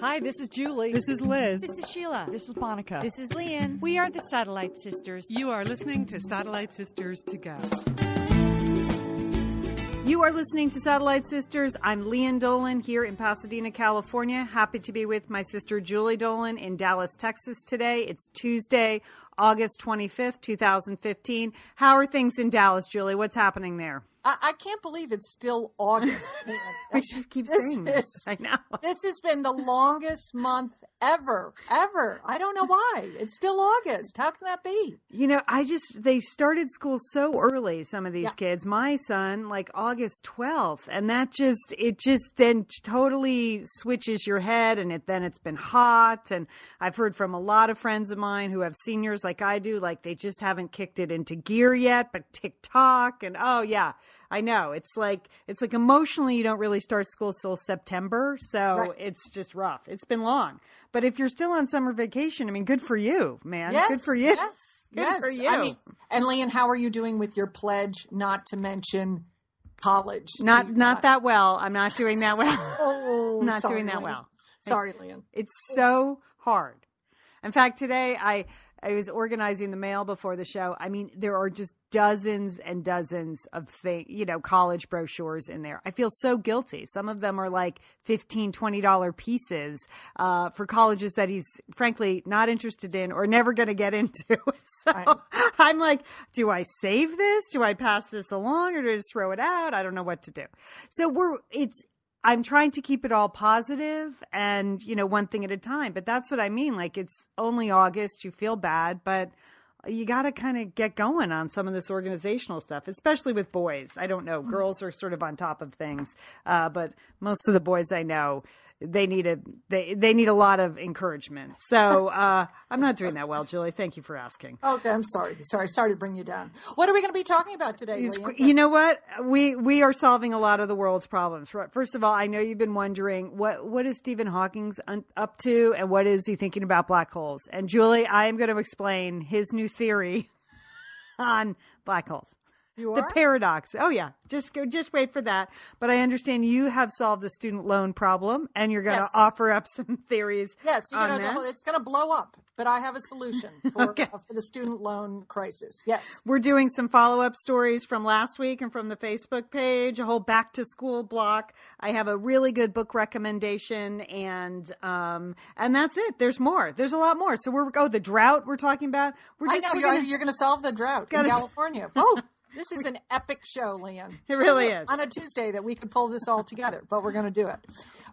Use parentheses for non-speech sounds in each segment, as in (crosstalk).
Hi, this is Julie. This is Liz. This is Sheila. This is Monica. This is Lian. (laughs) We are the Satellite Sisters. You are listening to Satellite Sisters to Go. You are listening to Satellite Sisters. I'm Lian Dolan here in Pasadena, California. Happy to be with my sister Julie Dolan in Dallas, Texas today. It's Tuesday, August 25th, 2015. How are things in Dallas, Julie? What's happening there? I, I can't believe it's still August. (laughs) I just keep This saying this. is- I know. this has been the longest month ever, ever. I don't know why. It's still August. How can that be? You know, I just they started school so early. Some of these Yeah. kids, my son, like August twelfth, and that just it just then totally switches your head, and it then it's been hot. And I've heard from a lot of friends of mine who have seniors like I do, like they just haven't kicked it into gear yet. But TikTok and oh yeah, I know it's like it's like emotionally you don't really start school till September, so Right. it's just rough. It's been long. But if you're still on summer vacation, I mean, good for you, man. Yes, good for you. Yes, (laughs) Good yes. for I mean, and Lian, how are you doing with your pledge? Not to mention college. Not not that well. I'm not doing that well. (laughs) (laughs) Oh, I'm not sorry, doing that well. Sorry, Lian. It's so hard. In fact, today I I was organizing the mail before the show. I mean, there are just dozens and dozens of thing, you know, college brochures in there. I feel so guilty. Some of them are like 15 20 dollar pieces uh, for colleges that he's frankly not interested in or never going to get (laughs) into. so Right. (laughs) I'm like, do I save this? Do I pass this along or do I just throw it out? I don't know what to do. So we're it's I'm trying to keep it all positive and, you know, one thing at a time. But that's what I mean. Like, it's only August. You feel bad, but you got to kind of get going on some of this organizational stuff, especially with boys. I don't know. Girls are sort of on top of things. Uh, but most of the boys I know, they need a they they need a lot of encouragement. So uh, I'm not doing that well, Julie. Thank you for asking. Okay, I'm sorry. Sorry, sorry to bring you down. What are we going to be talking about today, You know what? We we are solving a lot of the world's problems. First of all, I know you've been wondering what what is Stephen Hawking's un- up to, and what is he thinking about black holes? And Julie, I am going to explain his new theory (laughs) on black holes. You The paradox. Oh yeah, just go. Just wait for that. But I understand you have solved the student loan problem, and you're going to Yes. offer up (laughs) some theories. Yes, you know, it's going to blow up, but I have a solution (laughs) for, Okay. uh, for the student loan crisis. Yes. We're doing some follow up stories from last week and from the Facebook page, a whole back to school block. I have a really good book recommendation, and um, and that's it. There's more. There's a lot more. So we're oh the drought we're talking about. We're I know you're, gonna- you're going to solve the drought in Gotta- California. (laughs) Oh, this is an epic show, Lian. It really is. On a Tuesday that we could pull this all together, but we're going to do it.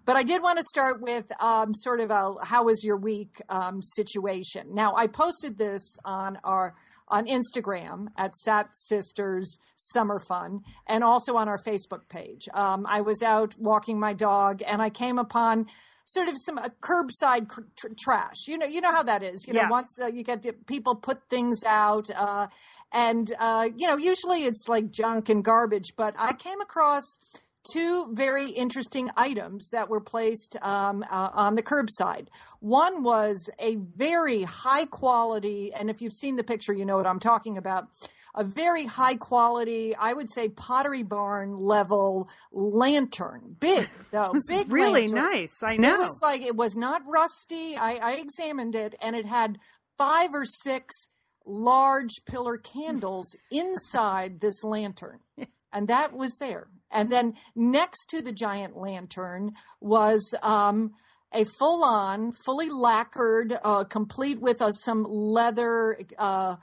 But I did want to start with um, sort of a how was your week um, situation. Now, I posted this on our on Instagram at Sat Sisters Summer Fun and also on our Facebook page. Um, I was out walking my dog and I came upon sort of some uh, curbside cr- tr- trash. You know, you know how that is. You know, Yeah. once uh, you get to- people put things out, uh, and uh, you know, usually it's like junk and garbage. But I came across two very interesting items that were placed um, uh, on the curbside. One was a very high quality, and if you've seen the picture, you know what I'm talking about. A very high quality, I would say, Pottery Barn level lantern, big (laughs) though, big, really lantern. nice. I know. It was like it was not rusty. I, I examined it, and it had five or six large pillar candles inside this lantern, (laughs) and that was there. And then next to the giant lantern was um, a full-on, fully lacquered, uh, complete with uh, some leather. Uh,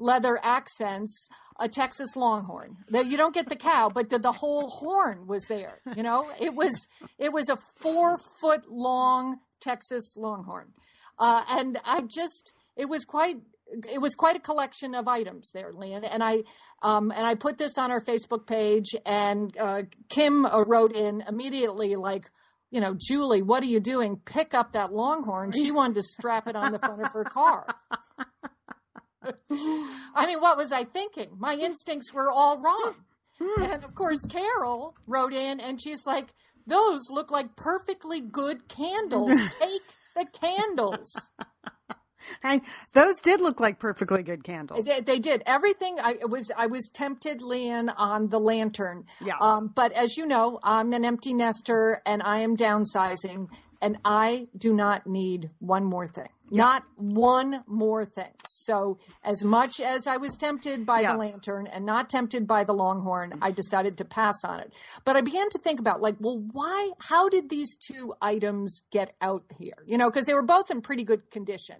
leather accents a Texas Longhorn. You don't get the cow, but the, the whole horn was there. You know, (laughs) it was it was a four foot long Texas Longhorn, uh, and I just it was quite it was quite a collection of items there, Lian. And I um, and I put this on our Facebook page, and uh, Kim uh, wrote in immediately like. You know, Julie, what are you doing? Pick up that longhorn. She wanted to strap it on the front of her car. I mean, what was I thinking? My instincts were all wrong. And of course, Carol wrote in and she's like, Those look like perfectly good candles. (laughs) Take the candles. And those did look like perfectly good candles. They, they did everything. I it was I was tempted, Lian, on the lantern. Yeah. Um, but as you know, I'm an empty nester and I am downsizing. and I do not need one more thing. Not one more thing. So, as much as I was tempted by Yeah. the lantern and not tempted by the longhorn, I decided to pass on it. But I began to think about, like, well, why, how did these two items get out here? You know, because they were both in pretty good condition.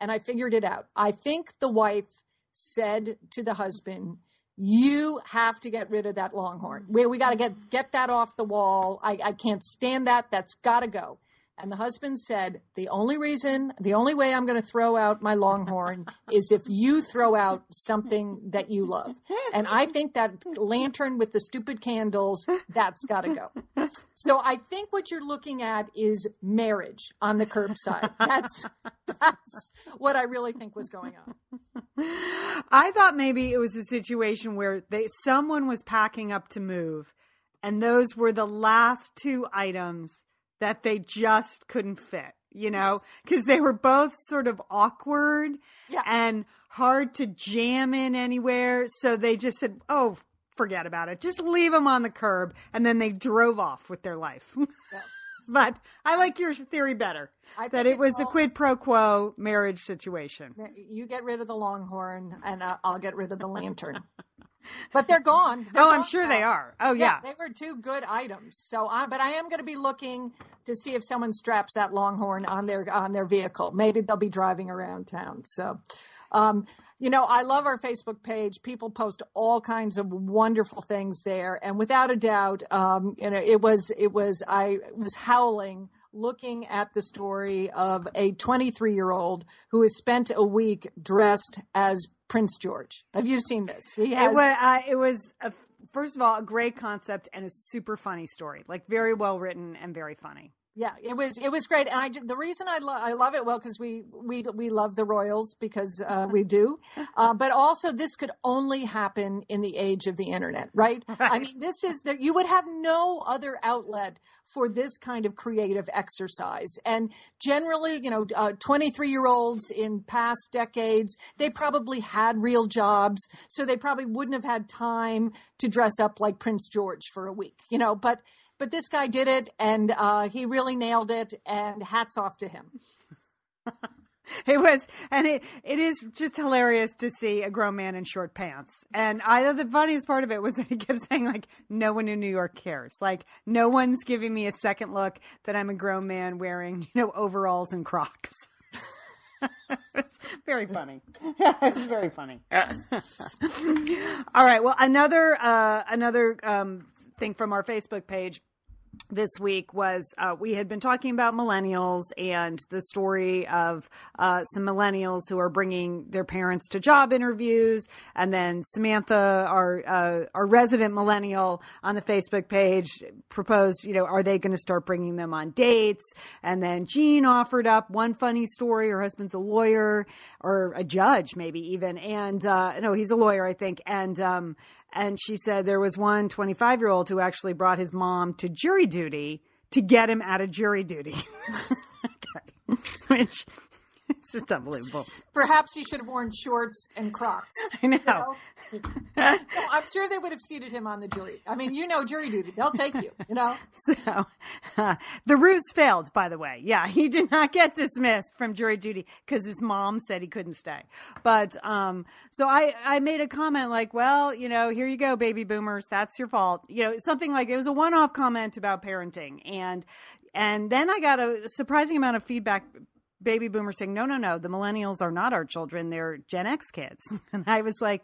And I figured it out. I think the wife said to the husband, you have to get rid of that longhorn. We, we got to get get that off the wall. I, I can't stand that. That's got to go. And the husband said, the only reason, the only way I'm going to throw out my longhorn (laughs) is if you throw out something that you love. And I think that lantern with the stupid candles, that's got to go. So I think what you're looking at is marriage on the curbside. (laughs) That's that's what I really think was going on. I thought maybe it was a situation where they someone was packing up to move, and those were the last two items that they just couldn't fit. You know, because they were both sort of awkward Yeah. and hard to jam in anywhere. So they just said, "Oh, forget about it. Just leave them on the curb," and then they drove off with their life. (laughs) Yeah. But I like your theory better. I that it was it's a quid pro quo marriage situation. You get rid of the longhorn, and I- I'll get rid of the lantern. (laughs) But they're gone. They're Oh, I'm sure now. they are. Oh, yeah. they were two good items. So, I, but I am going to be looking to see if someone straps that longhorn on their on their vehicle. Maybe they'll be driving around town. So, um, you know, I love our Facebook page. People post all kinds of wonderful things there, and without a doubt, um, you know, it was it was I was howling looking at the story of a 23 year old who has spent a week dressed as Prince George. Have you seen this? He has. It was, uh, it was a, first of all a great concept and a super funny story, like very well written and very funny. Yeah, it was it was great, and I the reason I lo- I love it well because we we we love the Royals because uh, we do, (laughs) uh, but also this could only happen in the age of the internet, right? I mean, this is that you would have no other outlet for this kind of creative exercise, and generally, you know, twenty three year olds in past decades they probably had real jobs, so they probably wouldn't have had time to dress up like Prince George for a week, you know, but but this guy did it and uh, he really nailed it and hats off to him (laughs) It was, and it it is just hilarious to see a grown man in short pants. And I thought the funniest part of it was that he kept (laughs) saying like, "No one in New York cares. Like, no one's giving me a second look that I'm a grown man wearing, you know, overalls and Crocs." (laughs) Very funny. it's very funny. All right. Well, another uh, another um, thing from our Facebook page this week was uh, we had been talking about millennials and the story of uh, some millennials who are bringing their parents to job interviews, and then Samantha, our uh, our resident millennial on the Facebook page, proposed, you know, are they going to start bringing them on dates? And then Jean offered up one funny story. Her husband's a lawyer or a judge, maybe even, and uh, no, he's a lawyer, I think, and. Um, and she said there was one 25 year old who actually brought his mom to jury duty to get him out of jury duty. (laughs) Which (laughs) it's just unbelievable. perhaps he should have worn shorts and crocs (laughs) I know. you know? No, i'm sure they would have seated him on the jury i mean you know jury duty they'll take you you know (laughs) So uh, the ruse failed, by the way. Yeah, he did not get dismissed from jury duty because his mom said he couldn't stay. But um, so I, I made a comment like, well, you know, here you go, baby boomers. That's your fault. You know, something like it was a one off comment about parenting. And and then I got a surprising amount of feedback baby boomers saying, no, no, no, the millennials are not our children. They're Gen X kids. (laughs) And I was like,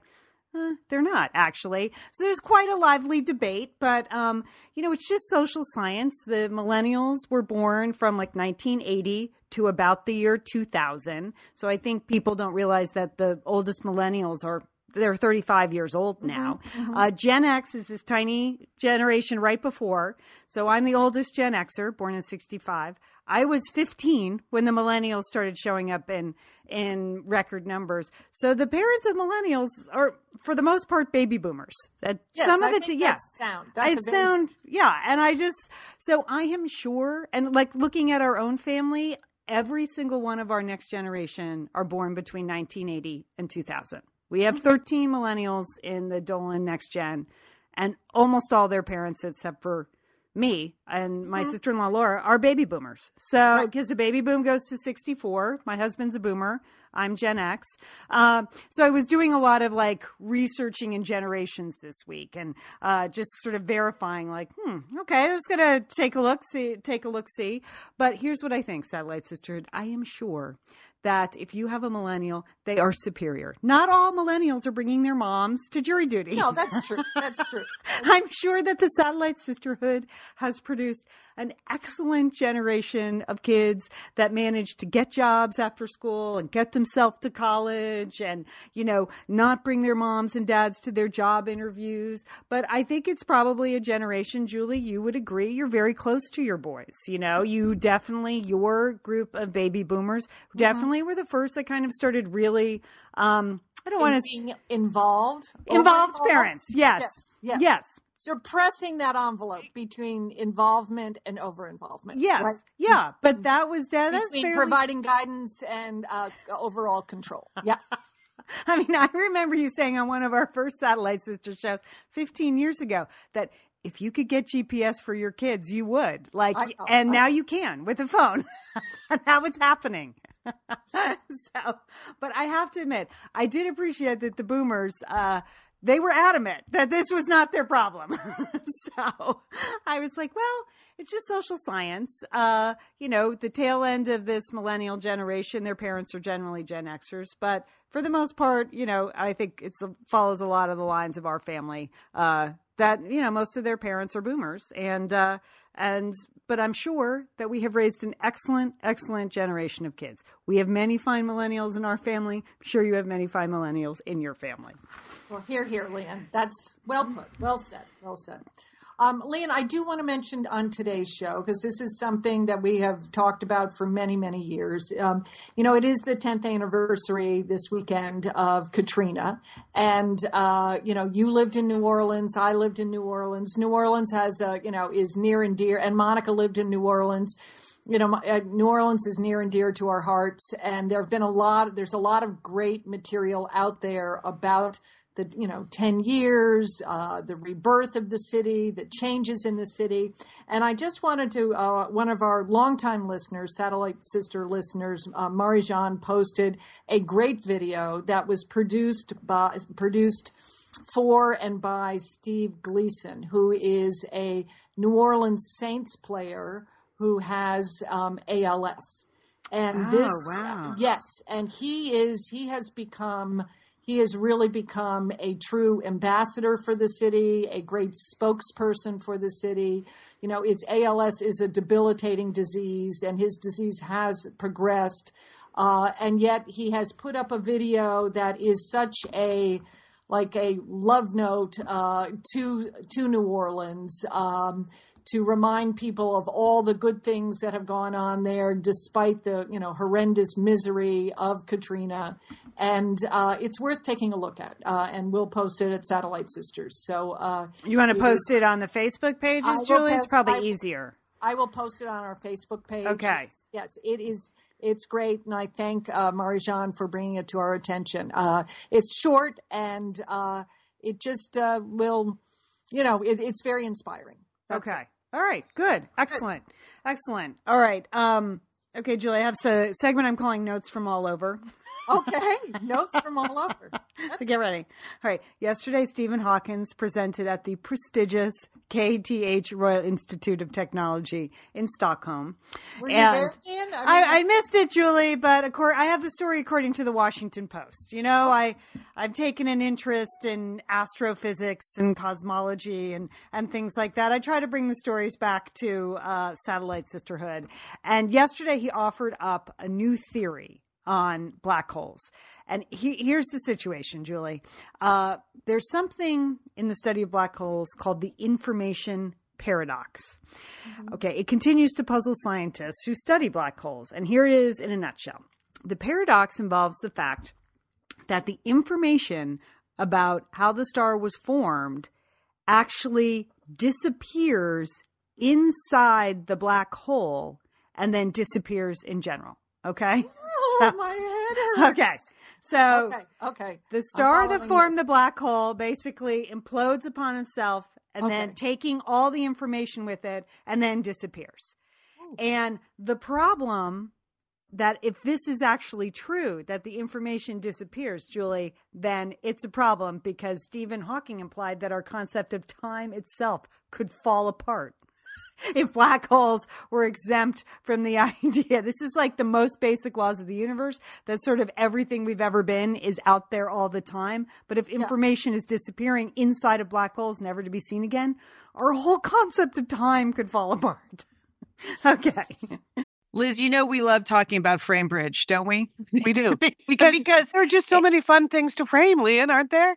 uh, they're not actually. So there's quite a lively debate, but um, you know, it's just social science. The millennials were born from like 1980 to about the year 2000. So I think people don't realize that the oldest millennials are they're 35 years old now. Uh, Gen X is this tiny generation right before. So I'm the oldest Gen Xer, born in 65. I was 15 when the millennials started showing up in in record numbers. So the parents of millennials are, for the most part, baby boomers. That Yes, some of I it, think yeah, that's sound. That's very- sound, yeah. And I just, so I am sure, and like looking at our own family, every single one of our next generation are born between 1980 and 2000. We have mm-hmm. 13 millennials in the Dolan Next Gen, and almost all their parents, except for me and my sister in law Laura are baby boomers. So, because the baby boom goes to 64, my husband's a boomer. I'm Gen X. Um, so I was doing a lot of like researching in generations this week and uh, just sort of verifying, like, hmm, okay, I'm just gonna take a look, see, take a look, see. But here's what I think, Satellite Sisterhood. I am sure that if you have a millennial, they are superior. Not all millennials are bringing their moms to jury duty. No, that's true. That's true. (laughs) I'm sure that the Satellite Sisterhood has produced an excellent generation of kids that manage to get jobs after school and get themselves to college and, you know, not bring their moms and dads to their job interviews. But I think it's probably a generation, Julie, you would agree, you're very close to your boys. You know, you definitely, your group of baby boomers definitely were the first that kind of started really, um, I don't want to being involved. involved parents. Yes. Yes. Yes. Yes. So pressing that envelope between involvement and over involvement. Yes. Yeah. But that was that, that's Between fairly, providing guidance and uh, overall control. Yeah. (laughs) I mean, I remember you saying on one of our first satellite sister shows 15 years ago that if you could get GPS for your kids, you would. Like, I- and I- now you can with a phone. (laughs) now it's happening. (laughs) so, but I have to admit, I did appreciate that the boomers, uh, they were adamant that this was not their problem. (laughs) so I was like, well, it's just social science. Uh, you know, the tail end of this millennial generation, their parents are generally Gen Xers, but for the most part, you know, I think it follows a lot of the lines of our family. Uh, that you know, most of their parents are boomers, and uh, and but I'm sure that we have raised an excellent, excellent generation of kids. We have many fine millennials in our family. I'm sure you have many fine millennials in your family. Well, here, here, Lian. That's well put. Well said. Well said. Um, Lian, I do want to mention on today's show, because this is something that we have talked about for many, many years. Um, you know, it is the 10th anniversary this weekend of Katrina. And, uh, you know, you lived in New Orleans. I lived in New Orleans. New Orleans has, uh, you know, is near and dear. And Monica lived in New Orleans you know, uh, New Orleans is near and dear to our hearts, and there have been a lot. There's a lot of great material out there about the you know 10 years uh, the rebirth of the city the changes in the city and i just wanted to uh, one of our longtime listeners satellite sister listeners uh, Marie Jean posted a great video that was produced by produced for and by steve gleason who is a new orleans saints player who has um, als and Oh, this wow. yes and he is he has become he has really become a true ambassador for the city, a great spokesperson for the city. You know, it's ALS is a debilitating disease, and his disease has progressed. Uh, and yet he has put up a video that is such a like a love note uh, to to New Orleans um, to remind people of all the good things that have gone on there, despite the you know horrendous misery of Katrina. And uh, it's worth taking a look at, uh, and we'll post it at Satellite Sisters. So uh, You want to post it on the Facebook pages, Julie? It's probably I- easier. I will post it on our Facebook page. Okay. Yes, yes, it is. It's great, and I thank uh, Marie-Jean for bringing it to our attention. Uh, it's short, and uh, it just uh, will, you know, it, it's very inspiring. That's Okay. All right. Good. Excellent. Excellent. All right. Um, okay, Julie, I have a segment I'm calling Notes from All Over. (laughs) Okay, notes from all over. So get ready. All right. Yesterday, Stephen Hawkins presented at the prestigious KTH Royal Institute of Technology in Stockholm. Were you And there, Ian? I mean, I, I missed it, Julie, but I have the story according to the Washington Post. You know, I I've taken an interest in astrophysics and cosmology and and things like that. I try to bring the stories back to uh, Satellite Sisterhood. And yesterday, he offered up a new theory on black holes. And he, here's the situation, Julie. Uh, there's something in the study of black holes called the information paradox. Okay, it continues to puzzle scientists who study black holes. And here it is in a nutshell the paradox involves the fact that the information about how the star was formed actually disappears inside the black hole and then disappears in general. Okay? (laughs) oh, my head (laughs) hurts. Okay. So Okay. Okay. the star that formed this. the black hole basically implodes upon itself and then taking all the information with it and then disappears. And the problem that if this is actually true, that the information disappears, Julie, then it's a problem because Stephen Hawking implied that our concept of time itself could fall apart (laughs) if black holes were exempt from the (laughs) idea. This is like the most basic laws of the universe that sort of everything we've ever been is out there all the time. But if information is disappearing inside of black holes, never to be seen again, our whole concept of time could fall apart. (laughs) okay. Liz, you know we love talking about FrameBridge, don't we? We do. because, Because there are just so many fun things to frame, Lian, aren't there?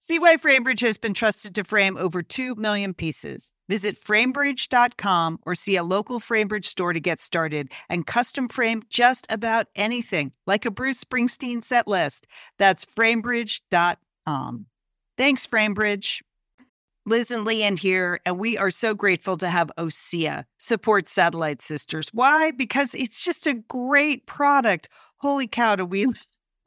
See why FrameBridge has been trusted to frame over 2 million pieces. Visit framebridge.com or see a local FrameBridge store to get started and custom frame just about anything, like a Bruce Springsteen set list. That's framebridge.com. Thanks, FrameBridge. Liz and Lian here, and we are so grateful to have OSEA support Satellite Sisters. Why? Because it's just a great product. Holy cow, do we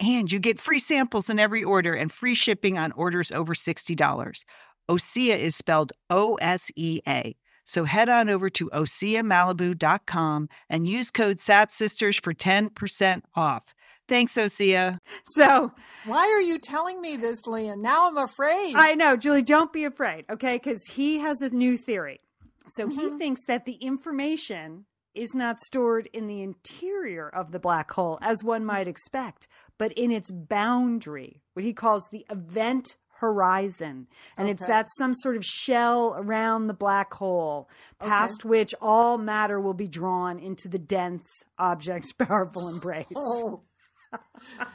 And you get free samples in every order and free shipping on orders over $60. Osea is spelled O S E A. So head on over to OseaMalibu.com and use code SATSisters for 10% off. Thanks, Osea. So Why are you telling me this, Lian? Now I'm afraid. I know, Julie, don't be afraid, okay? Because he has a new theory. So Mm-hmm. he thinks that the information is not stored in the interior of the black hole, as one might expect, but in its boundary, what he calls the event horizon. And it's that some sort of shell around the black hole, past which all matter will be drawn into the dense object's (laughs) powerful embrace. oh.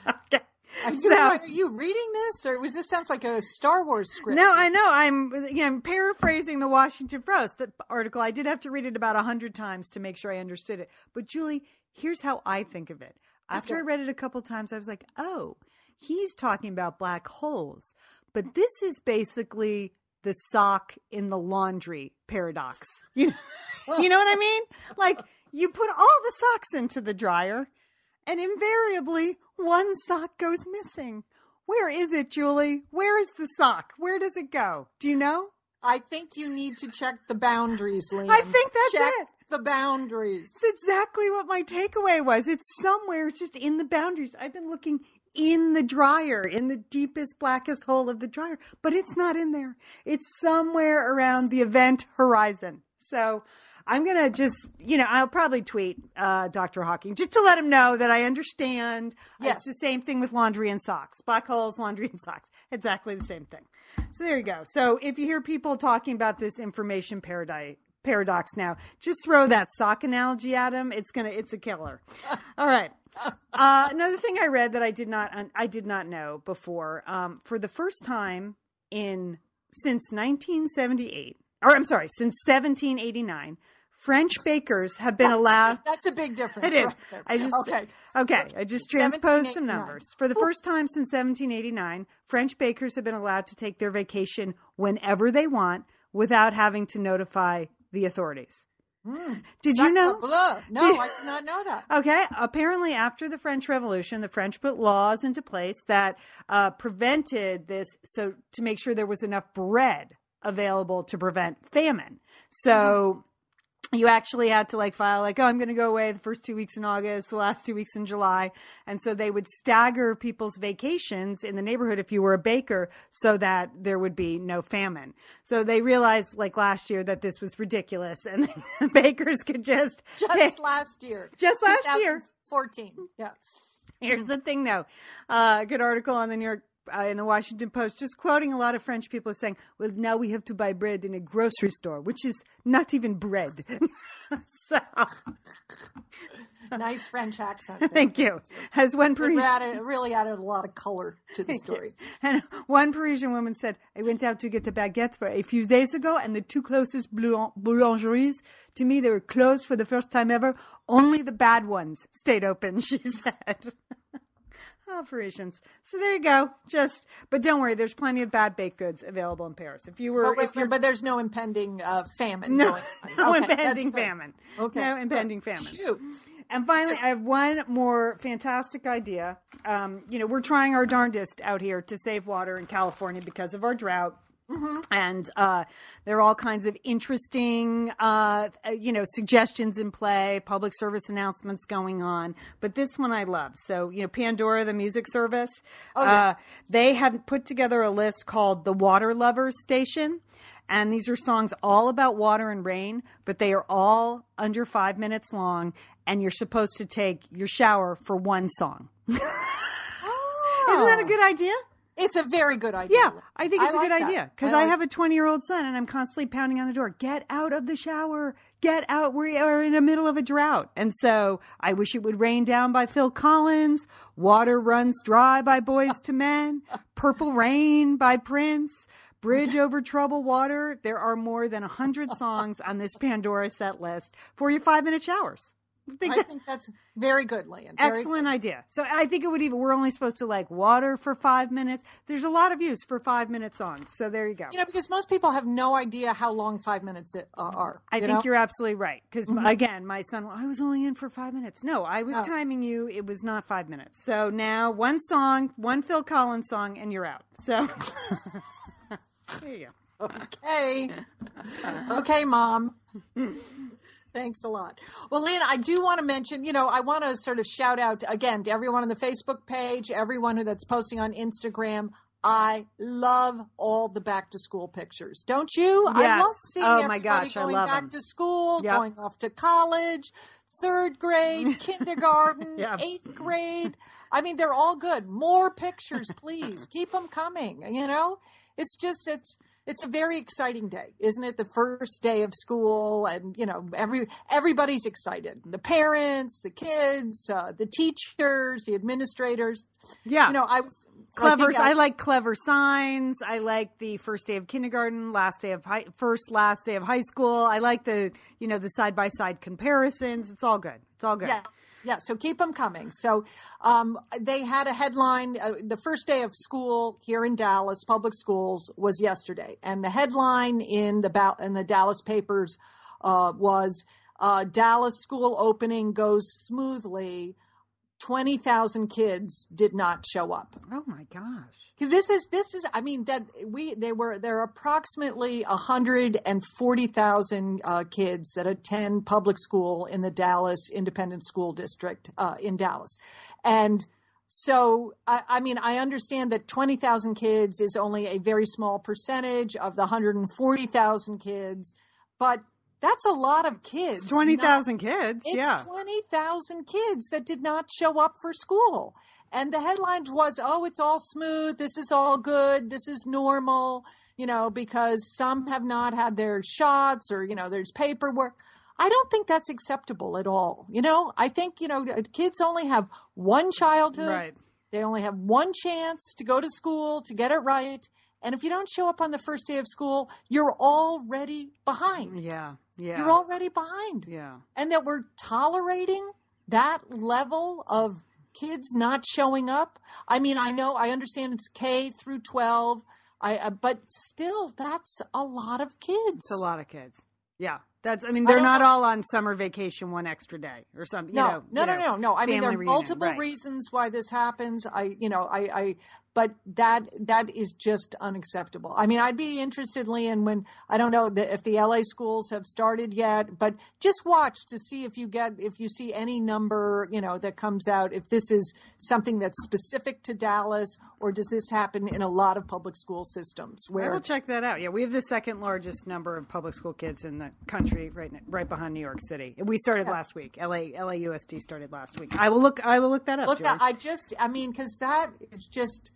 Okay. (laughs) (laughs) Are you, So- are you reading this, or was this sounds like a Star Wars script? No, I know. I'm you know, I'm paraphrasing the Washington Post article. I did have to read it about a hundred times to make sure I understood it. But Julie, here's how I think of it. After I read it a couple times, I was like, oh, he's talking about black holes. But this is basically the sock in the laundry paradox. (laughs) You know, you know what I mean? Like you put all the socks into the dryer, and invariably one sock goes missing. Where is it, Julie? Where is the sock? Where does it go? Do you know? I think you need to check the boundaries, Lian. I think that's check it. the boundaries. It's exactly what my takeaway was. It's somewhere just in the boundaries. I've been looking in the dryer, in the deepest, blackest hole of the dryer, but it's not in there. It's somewhere around the event horizon. So I'm going to just, you know, I'll probably tweet uh, Dr. Hawking just to let him know that I understand. Yes. It's the same thing with laundry and socks. Black holes, laundry and socks. Exactly the same thing. So there you go. So if you hear people talking about this information paradise, paradox now, just throw that sock analogy at him. It's gonna, it's a killer. (laughs) All right. Uh, another thing I read that I did not, I did not know before. Um, for the first time in since 1978, or I'm sorry, since 1789, French bakers have been allowed. (laughs) That's a big difference. It is. right. I just okay. okay. I just transposed some numbers. For the first time since 1789, French bakers have been allowed to take their vacation whenever they want without having to notify the authorities. Did you know? bleu. No, I did not know that. Okay. Apparently, after the French Revolution, the French put laws into place that uh, prevented this, so to make sure there was enough bread available to prevent famine. So you actually had to like file like, oh, I'm going to go away the first two weeks in August, the last two weeks in July, and so they would stagger people's vacations in the neighborhood if you were a baker, so that there would be no famine. So they realized like last year that this was ridiculous, and (laughs) bakers could just Just take- last year. Just last year. 14 Yeah. Here's the thing, though. Uh, good article on the New York, uh, in the Washington Post, just quoting a lot of French people saying, "Well, now we have to buy bread in a grocery store, which is not even bread." (laughs) so, Nice French accent. there. thank you. As one It Parisian added, really added a lot of color to the story. (laughs) and one Parisian woman said, "I went out to get a baguette for a few days ago, and the two closest boulangeries to me they were closed for the first time ever. Only the bad ones stayed open." (laughs) She said. Oh, Parisians. So there you go. Just, but don't worry. There's plenty of bad baked goods available in Paris. If you were, But, you're, but there's no impending uh, famine no, (laughs) no Okay, impending good. famine. Okay, No impending famine. Phew. And finally, I have one more fantastic idea. Um, you know, we're trying our darndest out here to save water in California because of our drought. And uh, there are all kinds of interesting, uh, you know, suggestions in play, public service announcements going on. But this one I love. So, you know, Pandora, the music service, uh, they have put together a list called the Water Lovers Station. And these are songs all about water and rain, but they are all under five minutes long. And you're supposed to take your shower for one song. (laughs) Isn't that a good idea? It's a very good idea. Yeah, I think it's a like good that. idea because I, like- have a 20 year old son and I'm constantly pounding on the door. Get out of the shower. Get out. We are in the middle of a drought. And so I wish it would rain down by Phil Collins. Water runs dry by Boyz II Men. Purple Rain by Prince. Bridge over troubled water. There are more than 100 songs on this Pandora set list for your five minute showers. I think I that's think that's very good. Very excellent idea. So I think it would even, we're only supposed to like water for five minutes. There's a lot of use for five minutes on. So there you go. You know, because most people have no idea how long five minutes it, uh, are. I you think know? you're absolutely right. Because again, my son, I was only in for five minutes. No, I was Oh. timing you. It was not five minutes. So now one song, one Phil Collins song, and you're out. So (laughs) there you go. (laughs) Okay. (laughs) okay, mom. Thanks a lot. Well, Lena, I do want to mention, you know, I want to sort of shout out again to everyone on the Facebook page, everyone who that's posting on Instagram. I love all the back to school pictures. Don't you? I love seeing Oh, everybody gosh, going back back 'em. to school, Yep. going off to college, third grade, (laughs) kindergarten, Yep. eighth grade. I mean, they're all good. More pictures, please. (laughs) Keep them coming. You know, it's just it's it's a very exciting day, isn't it? The first day of school, and you know, every everybody's excited. The parents, the kids, uh, the teachers, the administrators. Yeah. You know, I was I clever. I, like clever signs. I like the first day of kindergarten, last day of high, first last day of high school. I like the you know the side by side comparisons. It's all good. It's all good. Yeah. Yeah, so keep them coming. So um, they had a headline. Uh, the first day of school here in Dallas, public schools, was yesterday, and the headline in the ba- in the Dallas papers uh, was uh, Dallas school opening goes smoothly. Twenty thousand kids did not show up. Oh my gosh. This is this is I mean that we they were there are approximately 140,000 uh, kids that attend public school in the Dallas Independent School District uh, in Dallas. And so I, I mean I understand that 20,000 kids is only a very small percentage of the 140,000 kids, but that's a lot of kids. It's twenty kids. it's yeah. 20,000 kids that did not show up for school. And the headline was, oh, it's all smooth. This is all good. This is normal, you know, because some have not had their shots or, you know, there's paperwork. I don't think that's acceptable at all. You know, I think, you know, uh, kids only have one childhood. Right. They only have one chance to go to school to get it right. And if you don't show up on the first day of school, you're already behind. Yeah. Yeah. You're already behind yeah. and that we're tolerating that level of kids not showing up. I mean, I know, I understand it's K through 12, I, uh, but still, that's a lot of kids. It's a lot of kids. Yeah. That's. I mean, they're don't know- all on summer vacation one extra day or something. You No, know, no, you no, know, no, no. I mean, there are reunion, multiple right. reasons why this happens. I, you know, I, I, but that that is just unacceptable. I mean, I'd be interested, Lian, when I don't know the, if the LA schools have started yet, but just watch to see if you get if you see any number, you know, that comes out. If this is something that's specific to Dallas, or does this happen in a lot of public school systems I where will check that out. Yeah, we have the second largest number of public school kids in the country, right, right behind New York City. We started last week. LA, LAUSD started last week. I will look. I will look that up. look that i just i mean because that is just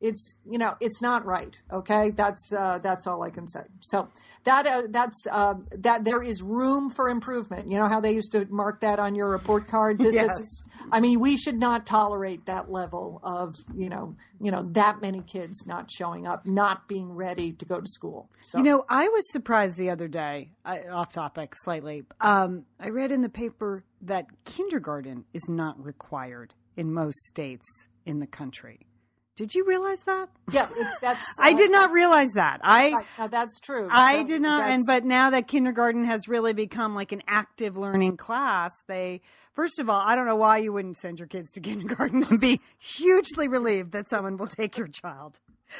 it's you know it's not right okay that's uh that's all i can say so that uh, that's uh that there is room for improvement you know how they used to mark that on your report card (laughs) this, Yes. is i mean we should not tolerate that level of you know you know that many kids not showing up not being ready to go to school so You know, I was surprised the other day, off topic slightly. Um, I read in the paper that kindergarten is not required in most states in the country. Did you realize that? yeah it's that's (laughs) I uh, did not realize that. I that's true I So did not, and but now that kindergarten has really become like an active learning class, they first of all, I don't know why you wouldn't send your kids to (laughs) kindergarten and be hugely relieved that someone will take your child.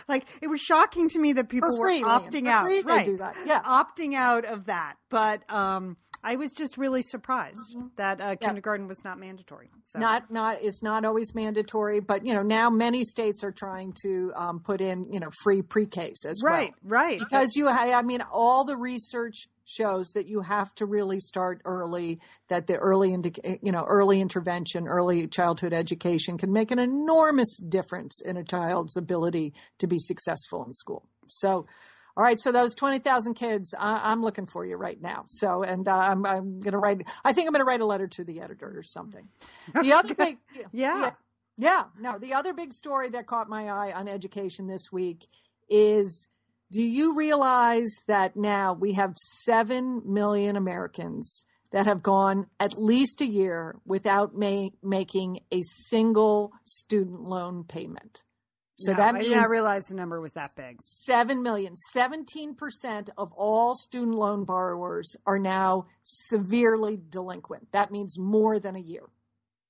Like it was shocking to me that people free, were Liam. opting For out. free right. do that. Yeah. opting out of that. But um, I was just really surprised that uh, kindergarten was not mandatory. So. Mm-hmm. not not it's not always mandatory but you know now many states are trying to um, put in you know free pre-Ks as right, well right. because you i mean all the research shows that you have to really start early that the early indica- you know early intervention early childhood education can make an enormous difference in a child's ability to be successful in school so all right, so those twenty thousand kids, I, I'm looking for you right now. So, and uh, I'm, I'm going to write. I think I'm going to write a letter to the editor or something. The other (laughs) big, Yeah. yeah, yeah, no. The other big story that caught my eye on education this week is: Do you realize that now we have seven million Americans that have gone at least a year without ma- making a single student loan payment? So No, that I means did not realize the number was that big. 7 million, 17% of all student loan borrowers are now severely delinquent. That means more than a year.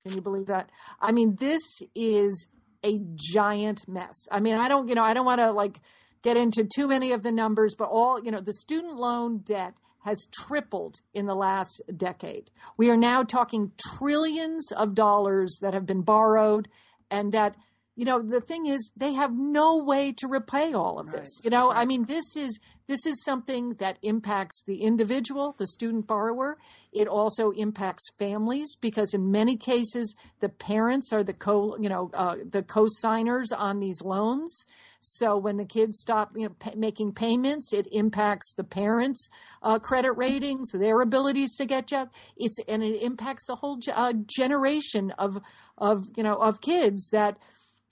Can you believe that? I mean, this is a giant mess. I mean, I don't, you know, I don't want to like get into too many of the numbers, but all, you know, the student loan debt has tripled in the last decade. We are now talking trillions of dollars that have been borrowed and that you know the thing is they have no way to repay all of this you know? I mean this is this is something that impacts the individual the student borrower. It also impacts families because in many cases the parents are the co you know uh, the co-signers on these loans. So when the kids stop you know, pay, making payments it impacts the parents uh, credit ratings their abilities to get jobs it's and it impacts a whole uh, generation of of you know of kids that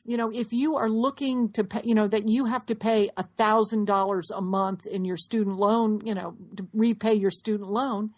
you know, if you are looking to pay, you know, that you have to pay a thousand dollars a month in your student loan, you know, to repay your student loan,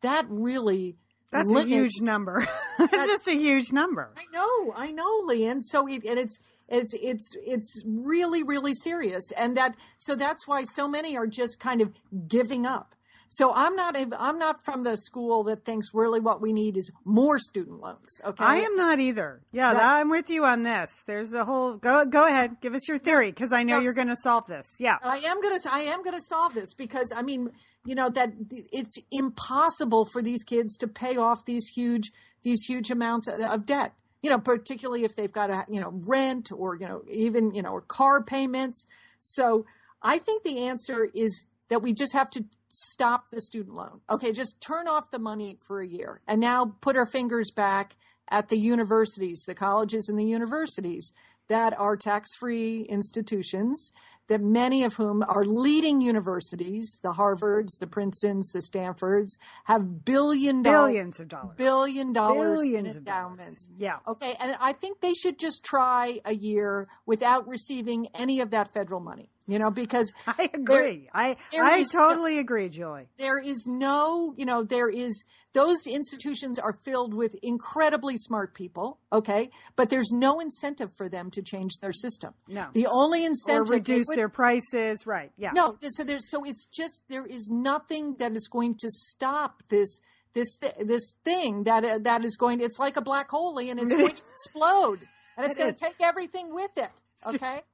that really that's limits. a huge number. (laughs) That's just a huge number. I know, I know, Lian. So it, and it's it's it's it's really really serious, and that so that's why so many are just kind of giving up. So I'm not I'm not from the school that thinks really what we need is more student loans. Okay, I am not either. Yeah, I'm with you on this. There's a whole go go ahead, give us your theory because I know yes. you're going to solve this. Yeah, I am going to I am going to solve this because I mean you know that it's impossible for these kids to pay off these huge these huge amounts of debt you know particularly if they've got a you know rent or you know even you know or car payments so i think the answer is that we just have to stop the student loan. Okay, just turn off the money for a year and now put our fingers back at the universities, the colleges and the universities that are tax free institutions, that many of whom are leading universities, the Harvards, the Princetons, the Stanfords, have billion billions of dollars, billion dollars billions in endowments. Dollars. Yeah. Okay. And I think they should just try a year without receiving any of that federal money you know because (laughs) i agree. There, i there i totally no, agree julie there is no you know there is those institutions are filled with incredibly smart people okay? But there's no incentive for them to change their system. No. The only incentive or reduce would, their prices right yeah. No so there's so it's just there is nothing that is going to stop this this this thing that uh, that is going it's like a black hole and it's going to (laughs) explode and it's going to take everything with it okay? (laughs)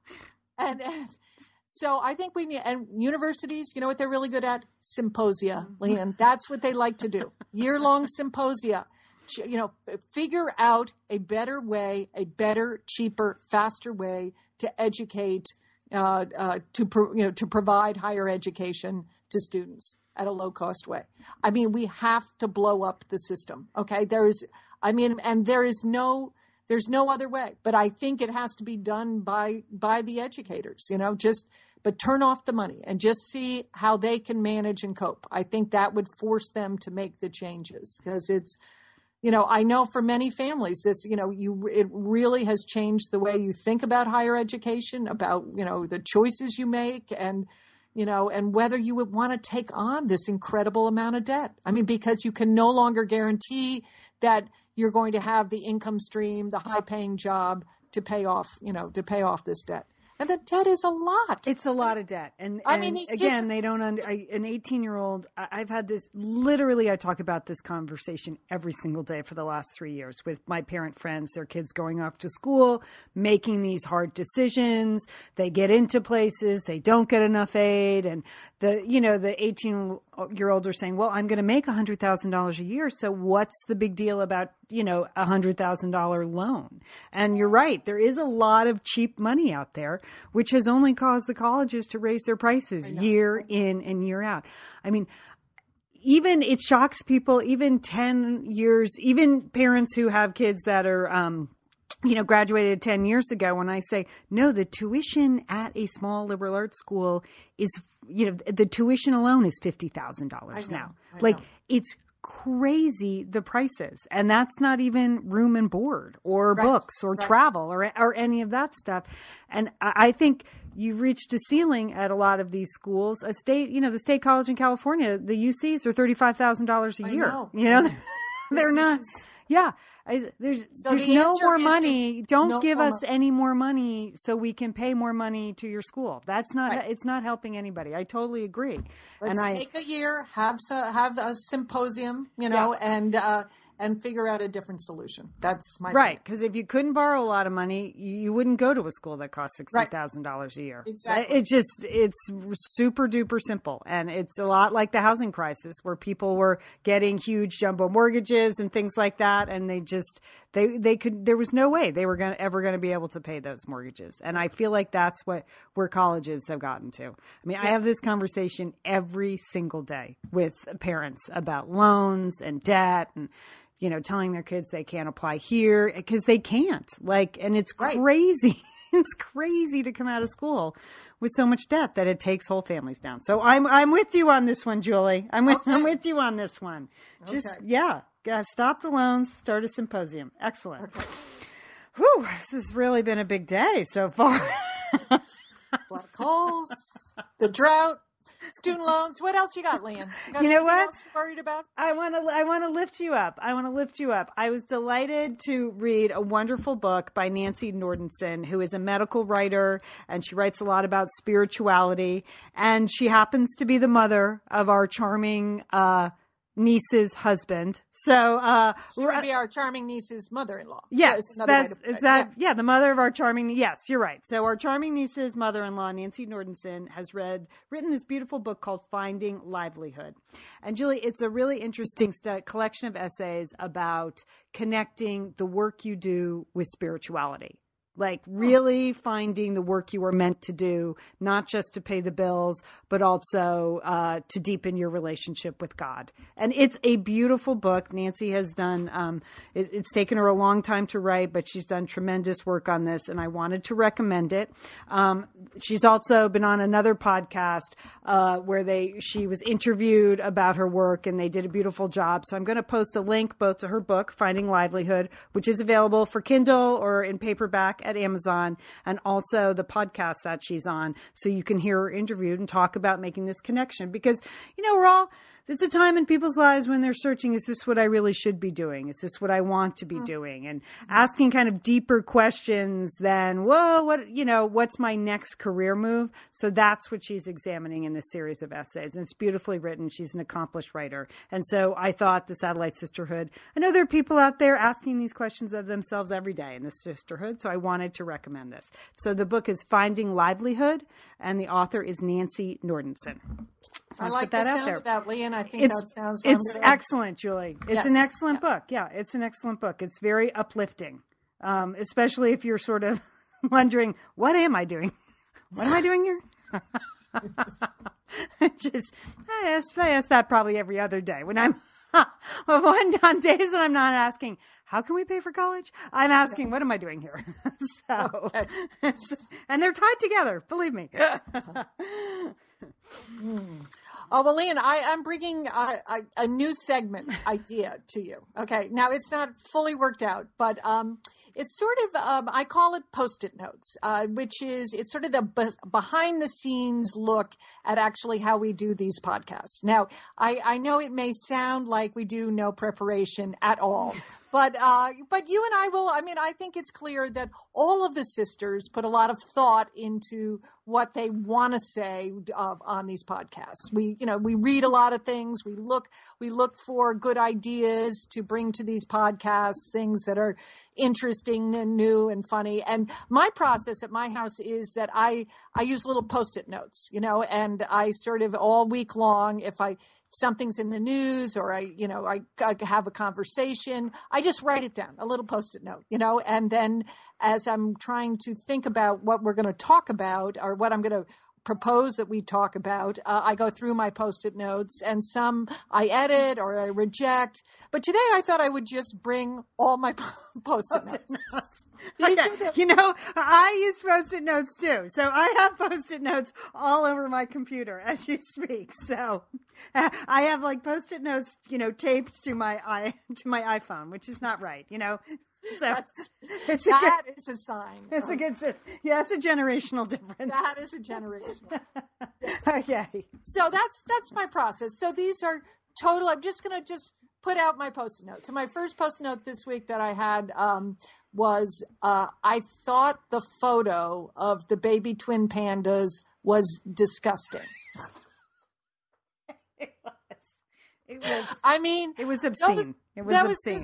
And, and so I think we need, and universities, you know what they're really good at? Symposia, mm-hmm. That's what they like to do. Year long (laughs) symposia. You know, figure out a better way, a better, cheaper, faster way to educate, uh, uh, to pro, you know, to provide higher education to students at a low cost way. I mean, we have to blow up the system. Okay, there is, I mean, and there is no there's no other way. But I think it has to be done by by the educators, you know, just but turn off the money and just see how they can manage and cope. I think that would force them to make the changes because it's you know, I know for many families this, you know, you it really has changed the way you think about higher education, about, you know, the choices you make and you know, and whether you would want to take on this incredible amount of debt. I mean, because you can no longer guarantee that you're going to have the income stream, the high paying job to pay off, you know, to pay off this debt. And the debt is a lot. It's a lot of debt. And, I mean, again, they don't under I, an 18 year old. I've had this literally. I talk about this conversation every single day for the last three years with my parent friends. Their kids going off to school, making these hard decisions. They get into places, they don't get enough aid, and the you know the 18 year old are saying, "Well, I'm going to make a hundred thousand dollars a year, so what's the big deal about you know a hundred thousand dollar loan?" And you're right, there is a lot of cheap money out there, which has only caused the colleges to raise their prices year in and year out. I mean, even it shocks people. Even ten years, even parents who have kids that are. Um, you know, graduated 10 years ago when I say, no, the tuition at a small liberal arts school is you know the tuition alone is fifty thousand dollars now. Like know. it's crazy the prices, and that's not even room and board or right. books or right. travel or or any of that stuff. And I think you've reached a ceiling at a lot of these schools. A state, you know, the state college in California, the UCs are thirty five thousand dollars a I year. Know. You know, (laughs) they're, they're not. Is... Yeah, there's so there's the no more money. Don't no give us any more money so we can pay more money to your school. That's not. Right. It's not helping anybody. I totally agree. Let's and take a year, have have a symposium, you know, yeah. and uh, and figure out a different solution. That's my right. Because if you couldn't borrow a lot of money, you wouldn't go to a school that costs sixty thousand dollars a year. Exactly. It just it's super duper simple, and it's a lot like the housing crisis where people were getting huge jumbo mortgages and things like that, and they just they they could there was no way they were going to ever going to be able to pay those mortgages, and I feel like that's what where colleges have gotten to. I mean, I have this conversation every single day with parents about loans and debt and you know telling their kids they can't apply here because they can't. Like and it's Right. crazy. (laughs) It's crazy to come out of school with so much debt that it takes whole families down. So i'm i'm with you on this one julie. I'm with i'm with you on this one. Just Okay. yeah gotta stop the loans start a symposium. Excellent. Whew, this has really been a big day so far. Black holes, the drought, student loans. What else you got, Lian? got You know what? Else worried about? I want to I want to lift you up. I want to lift you up. I was delighted to read a wonderful book by Nancy Nordenson, who is a medical writer and she writes a lot about spirituality and she happens to be the mother of our charming uh niece's husband. So uh She would be our charming niece's mother-in-law. Yes, That's another way that's to put it. is that yeah. the mother of our charming yes, you're right. So our charming niece's mother-in-law, Nancy Nordenson, has read written this beautiful book called Finding Livelihood. And Julie, it's a really interesting st- collection of essays about connecting the work you do with spirituality. Like really finding the work you were meant to do, not just to pay the bills, but also uh, to deepen your relationship with God. And it's a beautiful book. Nancy has done. Um, it, it's taken her a long time to write, but she's done tremendous work on this, and I wanted to recommend it. Um, she's also been on another podcast uh, where they she was interviewed about her work, and they did a beautiful job. So I'm going to post a link both to her book, Finding Livelihood, which is available for Kindle or in paperback at Amazon, and also the podcast that she's on, so you can hear her interviewed and talk about making this connection. Because you know we're all there's a time in people's lives when they're searching is this what i really should be doing? Is this what i want to be mm. doing? And asking kind of deeper questions than whoa what you know what's my next career move? So that's what she's examining in this series of essays. And it's beautifully written. She's an accomplished writer. And so i thought the satellite sisterhood i know there are people out there asking these questions of themselves every day in the sisterhood so i wanted to recommend this. So the book is finding livelihood and the author is nancy nordenson So I like that the sound of that, Lian. I think it's that sounds. It's gonna- excellent, Julie. It's an excellent yeah. book. Yeah, it's an excellent book. It's very uplifting, um, especially if you're sort of (laughs) wondering, what am I doing? (laughs) What am I doing here? (laughs) Just I ask, I ask that probably every other day when I'm. One on days when I'm not asking, how can we pay for college? I'm asking, what am I doing here? so, and they're tied together. Believe me. Oh well, Lian, I, I'm bringing a, a, a new segment idea to you. Okay, now it's not fully worked out, but um, it's sort of um, I call it post-it notes, uh, which is it's sort of the be- behind the scenes look at actually how we do these podcasts. Now, I, I know it may sound like we do no preparation at all. (laughs) But uh, but you and I will. I mean, I think it's clear that all of the sisters put a lot of thought into what they want to say uh, on these podcasts. We you know we read a lot of things. We look we look for good ideas to bring to these podcasts, things that are interesting and new and funny. And my process at my house is that I I use little post-it notes, you know, and I sort of all week long if I something's in the news or I, you know, I, I have a conversation, I just write it down, a little post-it note, you know, and then as I'm trying to think about what we're going to talk about or what I'm going to propose that we talk about, uh, I go through my post-it notes and some I edit or I reject. But today I thought I would just bring all my (laughs) post-it notes. (laughs) These Okay. the- You know, I use post-it notes too. So I have post-it notes all over my computer (laughs) as you speak. So uh, I have like post-it notes, you know, taped to my i to my iPhone, which is not right, you know. (laughs) So (laughs) it's a that good, is a sign. it's a good yeah, it's a generational difference. that is a generation. (laughs) okay. so that's that's my process so these are total i'm just going to just put out my post-it note so my first post-it note this week that i had um, was uh, i thought the photo of the baby twin pandas was disgusting It was i mean it was obscene. was- it was that was obscene.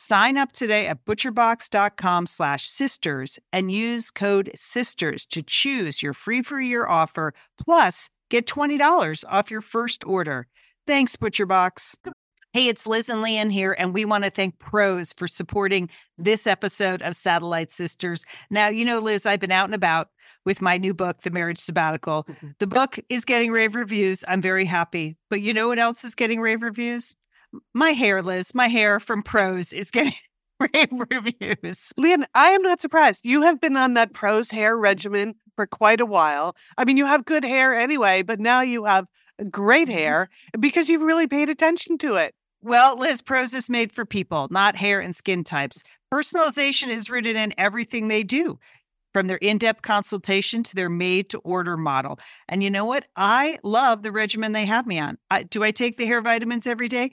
Sign up today at butcherbox.com slash sisters and use code sisters to choose your free for year offer plus get $20 off your first order. Thanks, ButcherBox. Hey, it's Liz and Lian here, and we want to thank Prose for supporting this episode of Satellite Sisters. Now, you know, Liz, I've been out and about with my new book, The Marriage Sabbatical. Mm-hmm. The book is getting rave reviews. I'm very happy. But you know what else is getting rave reviews? My hair, Liz, my hair from Prose is getting (laughs) rave reviews. Lian, I am not surprised. You have been on that Prose hair regimen for quite a while. I mean, you have good hair anyway, but now you have great mm-hmm. hair because you've really paid attention to it. Well, Liz, Prose is made for people, not hair and skin types. Personalization is rooted in everything they do, from their in depth consultation to their made to order model. And you know what? I love the regimen they have me on. I, do I take the hair vitamins every day?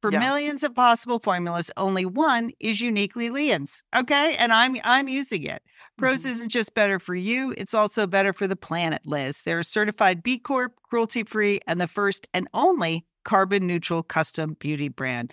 For Yeah. millions of possible formulas, only one is uniquely Lian's. Okay. And I'm I'm using it. Prose Mm-hmm. isn't just better for you, it's also better for the planet, Liz. They're a certified B Corp, cruelty free, and the first and only carbon neutral custom beauty brand.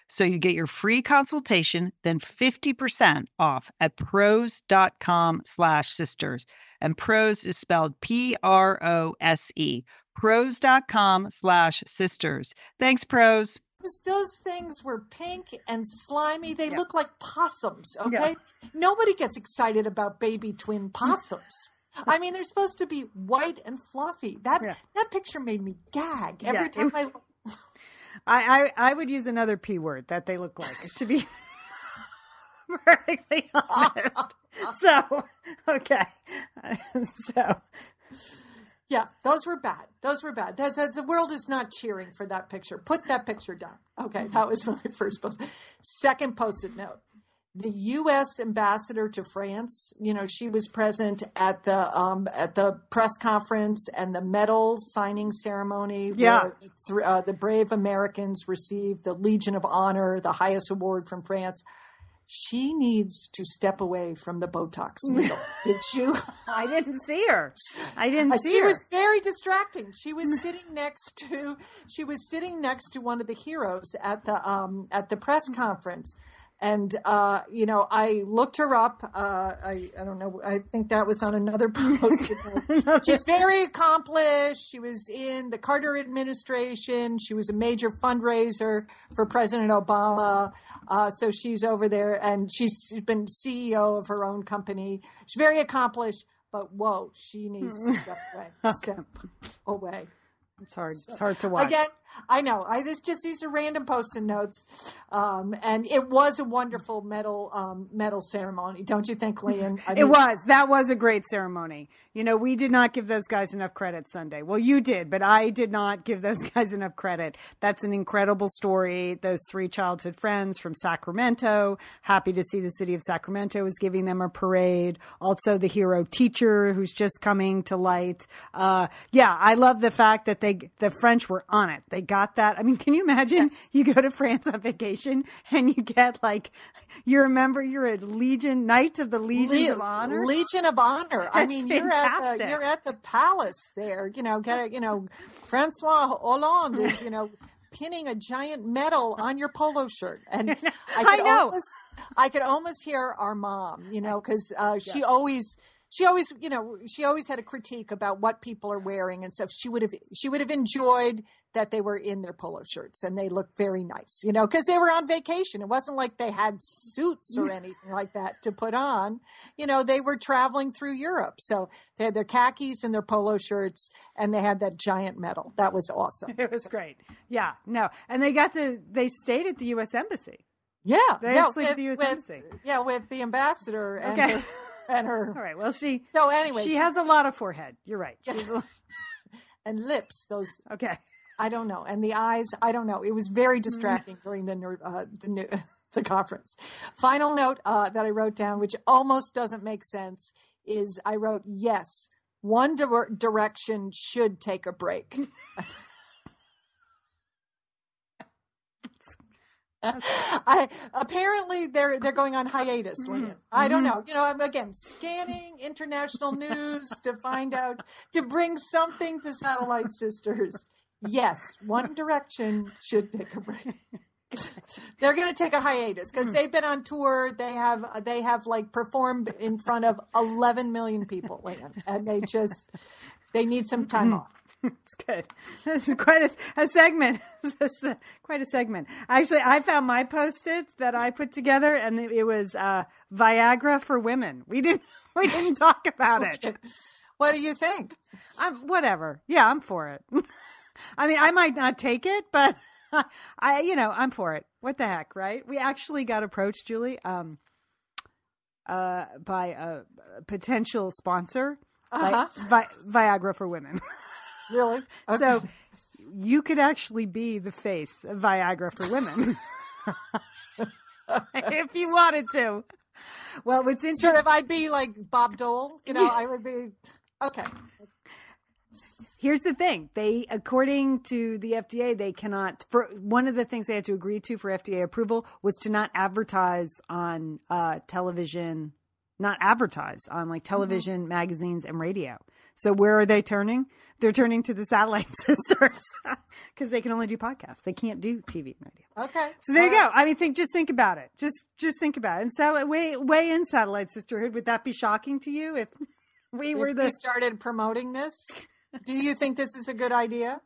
So you get your free consultation, then 50% off at prose.com slash sisters. And Prose is spelled P R O S E. Prose.com slash sisters. Thanks, Prose. Those things were pink and slimy. They Yeah. look like possums, Yeah. okay? Nobody gets excited about baby twin mm. possums. (laughs) I mean, they're supposed to be white and fluffy. That Yeah. that picture made me gag every Yeah, time I I, I I would use another p word that they look like to be (laughs) perfectly honest. (laughs) So okay, (laughs) so Yeah, those were bad. Those were bad. There's, the world is not cheering for that picture. Put that picture down. Okay, mm-hmm. that was my first post. Second posted note. The U.S. ambassador to France, you know, she was present at the um, at the press conference and the medal signing ceremony. Yeah. where uh, the brave Americans received the Legion of Honor, the highest award from France. She needs to step away from the Botox (laughs) needle. Did you? I didn't see her. I (laughs) didn't Uh, see she her. was very distracting. She was (laughs) sitting next to she was sitting next to one of the heroes at the um at the press conference. And, uh, you know, I looked her up. Uh, I, I don't know. I think that was on another (laughs) post. (laughs) She's very accomplished. She was in the Carter administration. She was a major fundraiser for President Obama. Uh, so she's over there and she's been CEO of her own company. She's very accomplished, but whoa, she needs to step (laughs) away. Step away. It's hard. It's hard to watch. Again, I know. I this just these are random post-it notes, um, and it was a wonderful medal um, medal ceremony, don't you think, Lian? I it was. That was a great ceremony. You know, we did not give those guys enough credit Sunday. Well, you did, but I did not give those (laughs) guys enough credit. That's an incredible story. Those three childhood friends from Sacramento. Happy to see the city of Sacramento is giving them a parade. Also, the hero teacher who's just coming to light. Uh, yeah, I love the fact that they the French were on it. They got that. I mean, can you imagine you go to France on vacation and you get like you remember you're a Legion Knight of the Legion Le- of Honor? Legion of Honor. I That's mean, you're at the you're at the palace there. You know, get a, you know, Francois Hollande is you know pinning a giant medal on your polo shirt, and (laughs) I could I know. almost I could almost hear our mom. You know, because uh, she always. She always, you know, she always had a critique about what people are wearing and stuff. She would have, she would have enjoyed that they were in their polo shirts and they looked very nice, you know, because they were on vacation. It wasn't like they had suits or anything like that to put on. You know, they were traveling through Europe. So they had their khakis and their polo shirts and they had that giant medal. That was awesome. It was great. Yeah, no, and they got to they stayed at the U.S. embassy. Yeah. They yeah, sleep at the US with, Embassy. yeah, with the ambassador and Okay. her, and her. All right. Well, she So anyway, she has a lot of forehead. You're right. She has a lot- (laughs) and lips, those okay. I don't know. And the eyes, I don't know. It was very distracting during the uh, the, new, (laughs) the conference. Final note uh, that I wrote down, which almost doesn't make sense, is I wrote yes. One Dir- Direction should take a break. (laughs) (laughs) I apparently they're they're going on hiatus. Lynn. Mm-hmm. I don't know. Mm-hmm. You know, I'm again scanning international news to find out to bring something to Satellite Sisters. Yes, One Direction should take a break. (laughs) They're going to take a hiatus because hmm. they've been on tour. They have they have like performed in front of 11 million people, Lynn, and they just they need some time mm-hmm. off. It's good. This is quite a, a segment. (laughs) This is quite a segment. Actually, I found my post-its that I put together, and it, it was uh, Viagra for women. We didn't (laughs) we didn't talk about it. What do you think? I'm whatever. Yeah, I'm for it. (laughs) I mean, I might not take it, but I, you know, I'm for it. What the heck, right? We actually got approached, Julie, um, uh, by a potential sponsor, Uh-huh. Vi- Viagra for women. Really? So you could actually be the face of Viagra for women (laughs) if you wanted to. Well, what's interesting. sort of I'd be like Bob Dole, you know, I would be okay. Here's the thing. They, according to the FDA, they cannot, for one of the things they had to agree to for FDA approval was to not advertise on uh, television, not advertise on like television, magazines, and radio. So where are they turning? They're turning to the satellite (laughs) sisters (laughs) because they can only do podcasts. They can't do TV and radio. Okay. So there you All go. I mean, think, just think about it. Just, just think about it. And satellite, way, way in satellite sisterhood. Would that be shocking to you if (laughs) we were if the we started promoting this, do you think this is a good idea?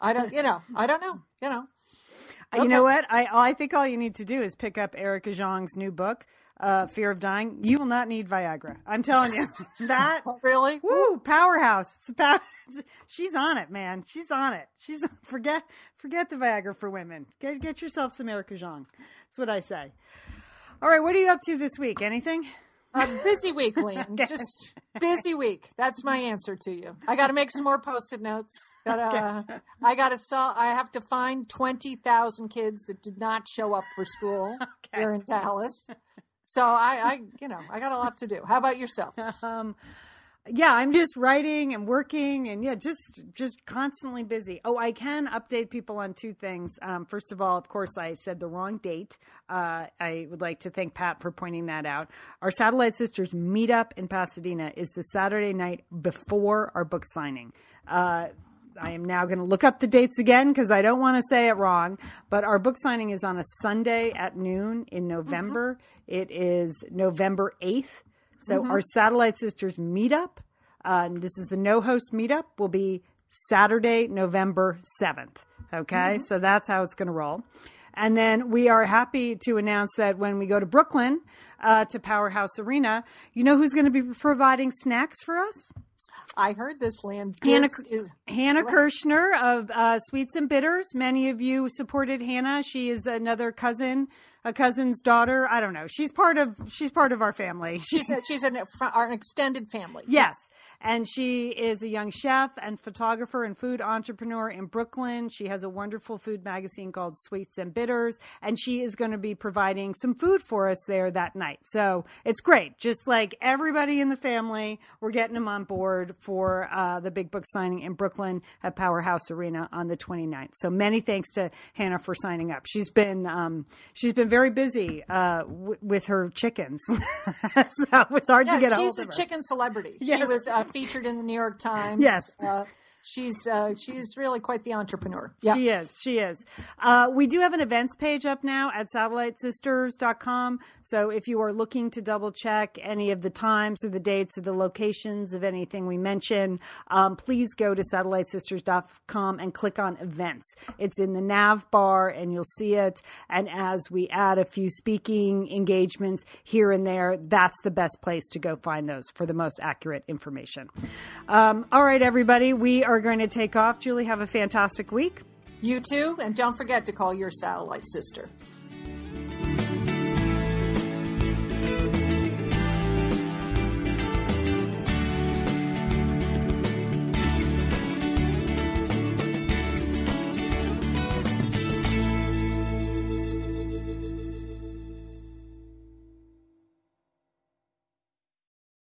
I don't, you know, I don't know, you know. Uh, You know what? I I think all you need to do is pick up Erica Jong's new book, uh, Fear of Dying. You will not need Viagra. I'm telling you (laughs) that. Really? Woo, powerhouse. It's a power. (laughs) She's on it, man. She's on it. She's (laughs) forget forget the Viagra for women. Get get yourself some Erica Jong. That's what I say. All right, what are you up to this week? Anything? A busy week, Liam. Just busy week. That's my answer to you. I got to make some more post-it notes. Got to. I got to sell. I have to find twenty thousand kids that did not show up for school here in Dallas. So I, I, you know, I got a lot to do. How about yourself? (laughs) um yeah i'm just writing and working and yeah just just constantly busy. Oh i can update people on two things. Um, first of all of course i said the wrong date. Uh, i would like to thank pat for pointing that out. Our satellite sisters meetup in pasadena. Is the saturday night before our book signing. Uh, I am now going to look up the dates again because I don't want to say it wrong. But our book signing is on a Sunday at noon in November. It is November 8th. So our Satellite Sisters meetup, uh, this is the no host meetup, will be Saturday, November 7th. Okay. So that's how it's going to roll. And then we are happy to announce that when we go to Brooklyn uh, to Powerhouse Arena, you know who's going to be providing snacks for us? I heard this land. Hannah, This is Hannah Kirshner of uh, Sweets and Bitters. Many of you supported Hannah. She is another cousin, a cousin's daughter. I don't know. She's part of she's part of our family. she's a, (laughs) she's an, our extended family. Yes. And she is a young chef and photographer and food entrepreneur in Brooklyn. She has a wonderful food magazine called Sweets and Bitters, and she is going to be providing some food for us there that night. So it's great. Just like everybody in the family, we're getting them on board for uh, the big book signing in Brooklyn at Powerhouse Arena on the 29th. So many thanks to Hannah for signing up. She's been um, she's been very busy uh, w- with her chickens, (laughs) so it's hard to get a she's a chicken celebrity. Yes. She was uh, featured in the New York Times. Yes. Uh, she's uh, she's really quite the entrepreneur. Yeah. She is. She is. Uh, we do have an events page up now at satellitesisters.com. So if you are looking to double check any of the times or the dates or the locations of anything we mention, um, please go to satellitesisters.com and click on events. It's in the nav bar and you'll see it. And as we add a few speaking engagements here and there, that's the best place to go find those for the most accurate information. Um, all right, everybody, we are going to take off. Julie, have a fantastic week. You too, and don't forget to call your satellite sister.